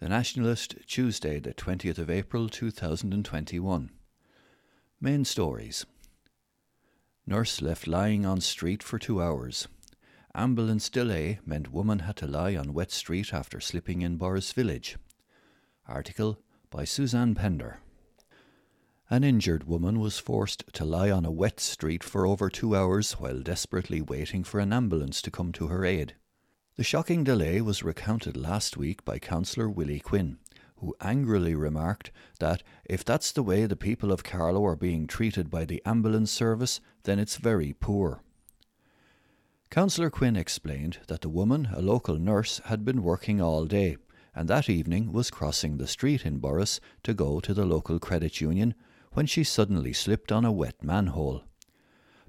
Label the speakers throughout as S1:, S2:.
S1: The Nationalist, Tuesday, the 20th of April 2021. Main stories. Nurse left lying on street for two hours. Ambulance delay meant woman had to lie on wet street after slipping in Borris village. Article by Suzanne Pender. An injured woman was forced to lie on a wet street for over two hours while desperately waiting for an ambulance to come to her aid. The shocking delay was recounted last week by Councillor Willie Quinn, who angrily remarked that if that's the way the people of Carlow are being treated by the ambulance service, then it's very poor. Councillor Quinn explained that the woman, a local nurse, had been working all day and that evening was crossing the street in Borris to go to the local credit union when she suddenly slipped on a wet manhole.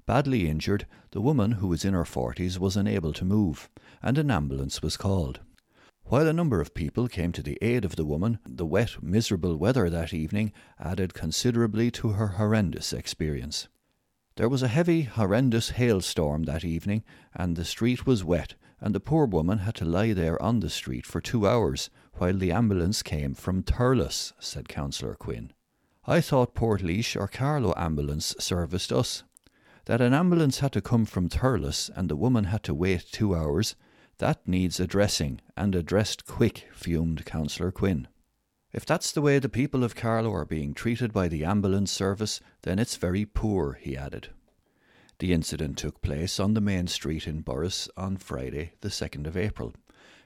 S1: Badly injured, the woman, who was in her forties, was unable to move, and an ambulance was called. While a number of people came to the aid of the woman, the wet, miserable weather that evening added considerably to her horrendous experience. There was a heavy, horrendous hailstorm that evening, and the street was wet, and the poor woman had to lie there on the street for two hours while the ambulance came from Thurles, said Councillor Quinn. I thought Portlaoise or Carlow ambulance serviced us. That an ambulance had to come from Thurles and the woman had to wait two hours, that needs addressing, and addressed quick, fumed Councillor Quinn. If that's the way the people of Carlow are being treated by the ambulance service, then it's very poor, he added. The incident took place on the main street in Borris on Friday, the 2nd of April.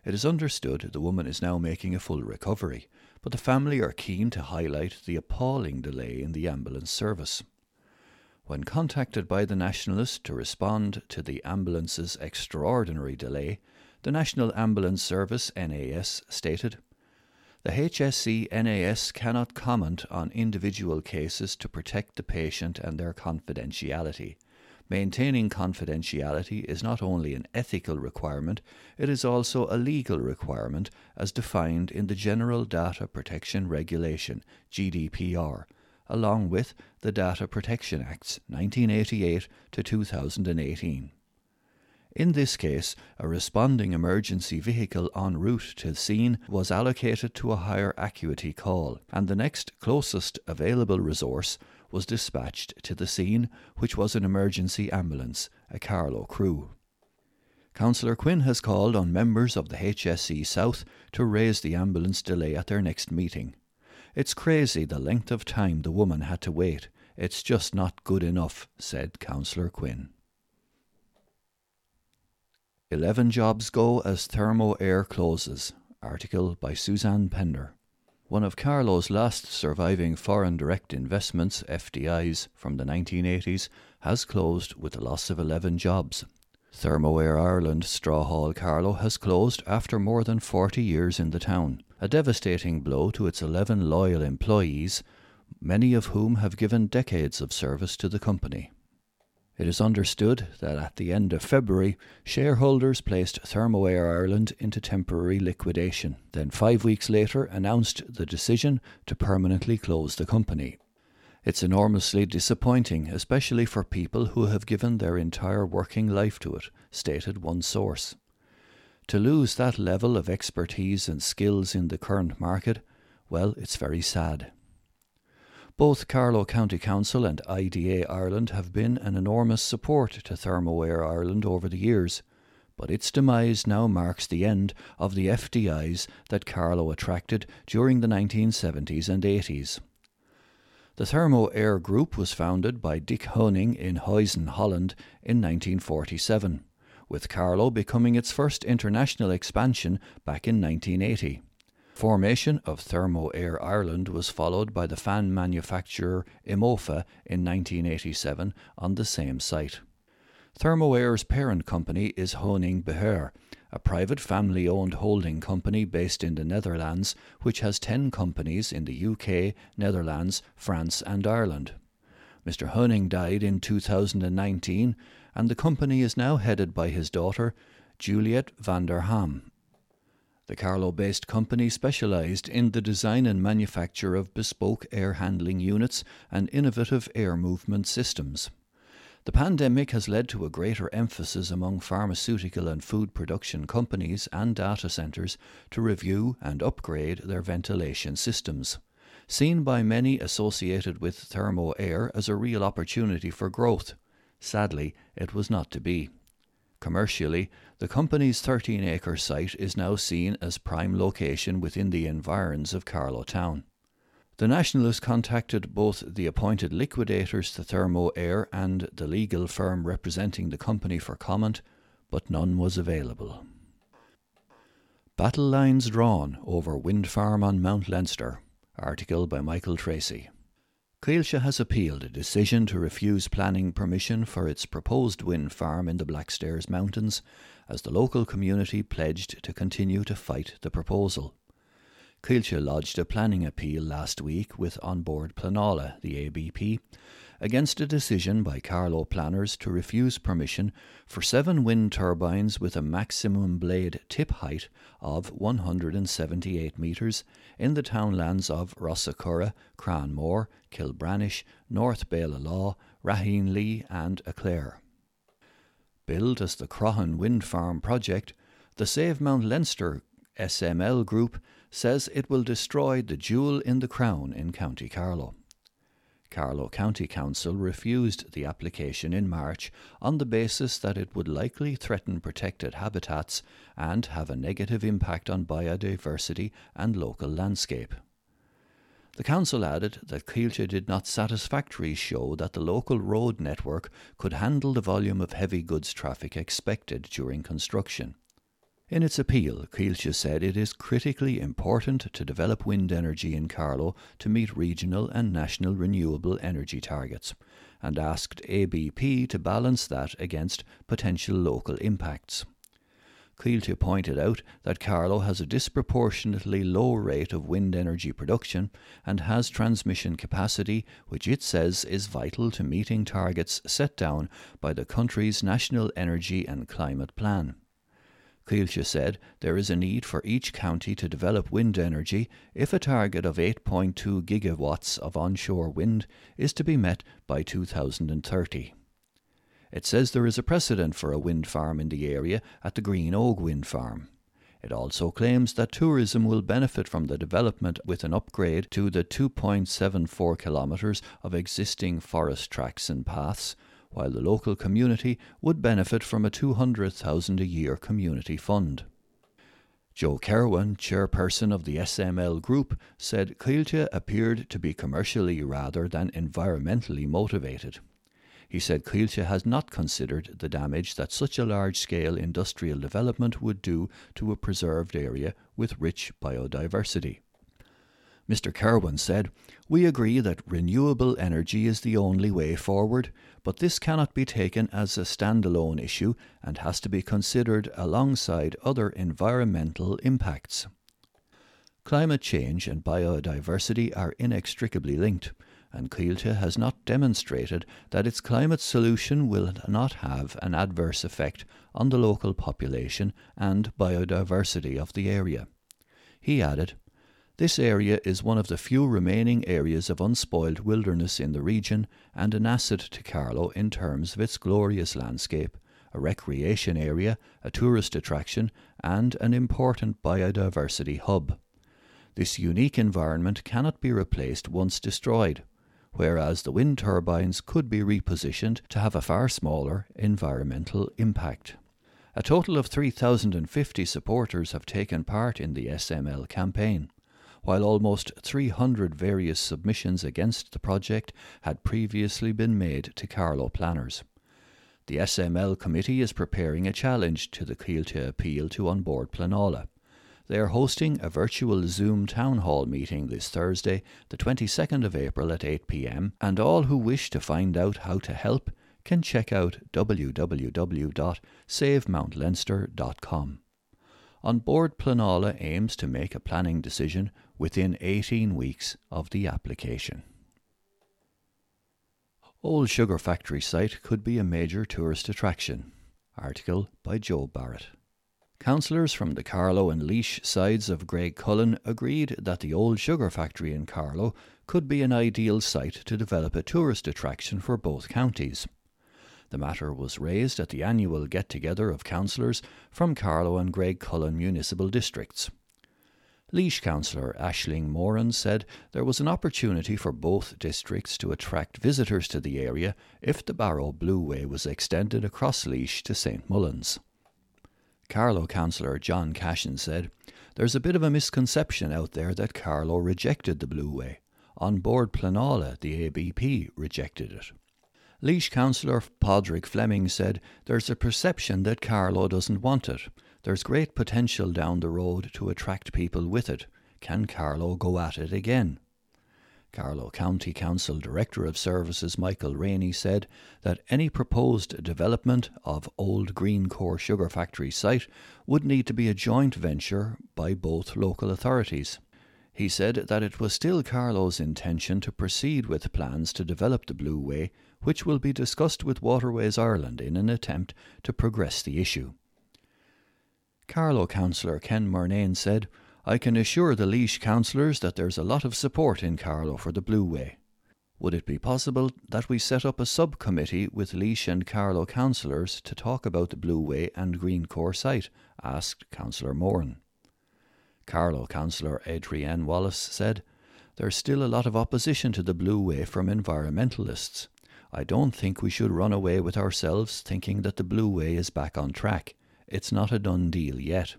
S1: It is understood the woman is now making a full recovery, but the family are keen to highlight the appalling delay in the ambulance service. When contacted by the Nationalist to respond to the ambulance's extraordinary delay, the National Ambulance Service NAS stated The HSE NAS cannot comment on individual cases to protect the patient and their confidentiality. Maintaining confidentiality is not only an ethical requirement, it is also a legal requirement as defined in the General Data Protection Regulation, GDPR, along with the Data Protection Acts 1988 to 2018. In this case, a responding emergency vehicle en route to the scene was allocated to a higher acuity call, and the next closest available resource was dispatched to the scene, which was an emergency ambulance, a Carlow crew. Councillor Quinn has called on members of the HSE South to raise the ambulance delay at their next meeting. It's crazy the length of time the woman had to wait. It's just not good enough, said Councillor Quinn. 11 jobs go as Thermo Air closes. Article by Suzanne Pender. One of Carlow's last surviving foreign direct investments, FDIs, from the 1980s, has closed with the loss of 11 jobs. Thermo Air Ireland Straw Hall Carlow has closed after more than 40 years in the town, a devastating blow to its 11 loyal employees, many of whom have given decades of service to the company. It is understood that at the end of February, shareholders placed Thermoair Ireland into temporary liquidation, then five weeks later announced the decision to permanently close the company. It's enormously disappointing, especially for people who have given their entire working life to it, stated one source. To lose that level of expertise and skills in the current market, well, it's very sad. Both Carlow County Council and IDA Ireland have been an enormous support to Thermoair Ireland over the years, but its demise now marks the end of the FDIs that Carlow attracted during the 1970s and 80s. The Thermo Air Group was founded by Dick Honing in Huizen, Holland in 1947, with Carlow becoming its first international expansion back in 1980. Formation of Thermo Air Ireland was followed by the fan manufacturer Imofa in 1987 on the same site. Thermo Air's parent company is Honing Beheer, a private family owned holding company based in the Netherlands, which has 10 companies in the UK, Netherlands, France, and Ireland. Mr. Honing died in 2019, and the company is now headed by his daughter, Juliet van der Ham. The Carlow based company specialised in the design and manufacture of bespoke air handling units and innovative air movement systems. The pandemic has led to a greater emphasis among pharmaceutical and food production companies and data centres to review and upgrade their ventilation systems. Seen by many associated with thermo air as a real opportunity for growth. Sadly, it was not to be. Commercially, the company's 13 acre site is now seen as prime location within the environs of Carlow Town. The Nationalist contacted both the appointed liquidators to Thermo Air and the legal firm representing the company for comment, but none was available. Battle lines drawn over wind farm on Mount Leinster. Article by Michael Tracy. Coillte has appealed a decision to refuse planning permission for its proposed wind farm in the Blackstairs Mountains, as the local community pledged to continue to fight the proposal. Coillte lodged a planning appeal last week with An Bord Pleanála, the ABP, against a decision by Carlow planners to refuse permission for seven wind turbines with a maximum blade tip height of 178 metres in the townlands of Rossacurra, Cranmore, Kilbranish, North Law, Raheen and Aclair. Billed as the Croghan Wind Farm project, the Save Mount Leinster SML group says it will destroy the jewel in the crown in County Carlow. Carlow County Council refused the application in March on the basis that it would likely threaten protected habitats and have a negative impact on biodiversity and local landscape. The council added that Coillte did not satisfactorily show that the local road network could handle the volume of heavy goods traffic expected during construction. In its appeal, Coillte said it is critically important to develop wind energy in Carlow to meet regional and national renewable energy targets, and asked ABP to balance that against potential local impacts. Coillte pointed out that Carlow has a disproportionately low rate of wind energy production and has transmission capacity which it says is vital to meeting targets set down by the country's National Energy and Climate Plan. Coillte said there is a need for each county to develop wind energy if a target of 8.2 gigawatts of onshore wind is to be met by 2030. It says there is a precedent for a wind farm in the area at the Green Oak Wind Farm. It also claims that tourism will benefit from the development with an upgrade to the 2.74 kilometres of existing forest tracks and paths, while the local community would benefit from a 200,000 a year community fund. Joe Kerwin, chairperson of the SML group, said Coillte appeared to be commercially rather than environmentally motivated. He said Coillte has not considered the damage that such a large scale industrial development would do to a preserved area with rich biodiversity. Mr. Kerwin said, We agree that renewable energy is the only way forward, but this cannot be taken as a standalone issue and has to be considered alongside other environmental impacts. Climate change and biodiversity are inextricably linked, and Coillte has not demonstrated that its climate solution will not have an adverse effect on the local population and biodiversity of the area. He added, this area is one of the few remaining areas of unspoiled wilderness in the region and an asset to Carlow in terms of its glorious landscape, a recreation area, a tourist attraction, and an important biodiversity hub. This unique environment cannot be replaced once destroyed, whereas the wind turbines could be repositioned to have a far smaller environmental impact. A total of 3,050 supporters have taken part in the SML campaign while almost 300 various submissions against the project had previously been made to Carlow planners. The SML committee is preparing a challenge to the Coillte appeal to An Bord Pleanála. They are hosting a virtual Zoom town hall meeting this Thursday, the 22nd of April at 8 pm, and all who wish to find out how to help can check out www.savemountleinster.com. An Bord Pleanála aims to make a planning decision within 18 weeks of the application. Old Sugar Factory site could be a major tourist attraction. Article by Joe Barrett. Councillors from the Carlow and Laois sides of Graiguecullen agreed that the old sugar factory in Carlow could be an ideal site to develop a tourist attraction for both counties. The matter was raised at the annual get together of councillors from Carlow and Graiguecullen municipal districts. Laois councillor Aisling Moran said there was an opportunity for both districts to attract visitors to the area if the Barrow Blueway was extended across Laois to St Mullins. Carlow councillor John Cashin said, There's a bit of a misconception out there that Carlow rejected the Blueway. An Bord Pleanála, the ABP rejected it. Laois councillor Padraig Fleming said, There's a perception that Carlow doesn't want it. There's great potential down the road to attract people with it. Can Carlow go at it again? Carlow County Council Director of Services Michael Rainey said that any proposed development of Old Greencore Sugar Factory site would need to be a joint venture by both local authorities. He said that it was still Carlow's intention to proceed with plans to develop the Blueway, which will be discussed with Waterways Ireland in an attempt to progress the issue. Carlow councillor Ken Murnane said, I can assure the Laois councillors that there's a lot of support in Carlow for the Blue Way. Would it be possible that we set up a subcommittee with Laois and Carlow councillors to talk about the Blue Way and Greencore site? asked Councillor Moran. Carlow councillor Adrienne Wallace said, There's still a lot of opposition to the Blue Way from environmentalists. I don't think we should run away with ourselves thinking that the Blueway is back on track. It's not a done deal yet.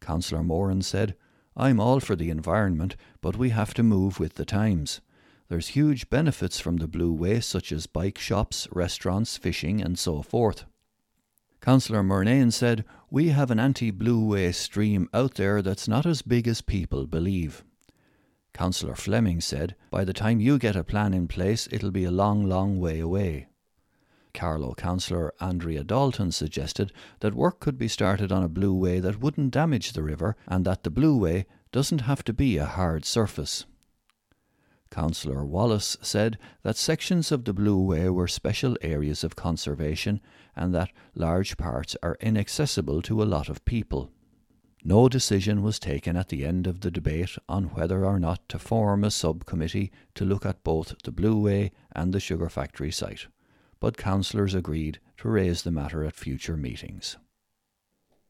S1: Councillor Moran said, I'm all for the environment, but we have to move with the times. There's huge benefits from the Blueway, such as bike shops, restaurants, fishing, and so forth. Councillor Murnane said, We have an anti Blueway stream out there that's not as big as people believe. Councillor Fleming said, By the time you get a plan in place, it'll be a long, long way away. Carlow councillor Andrea Dalton suggested that work could be started on a blueway that wouldn't damage the river and that the blueway doesn't have to be a hard surface. Councillor Wallace said that sections of the Blueway were special areas of conservation and that large parts are inaccessible to a lot of people. No decision was taken at the end of the debate on whether or not to form a subcommittee to look at both the Blue Blueway and the sugar factory site but councillors agreed to raise the matter at future meetings.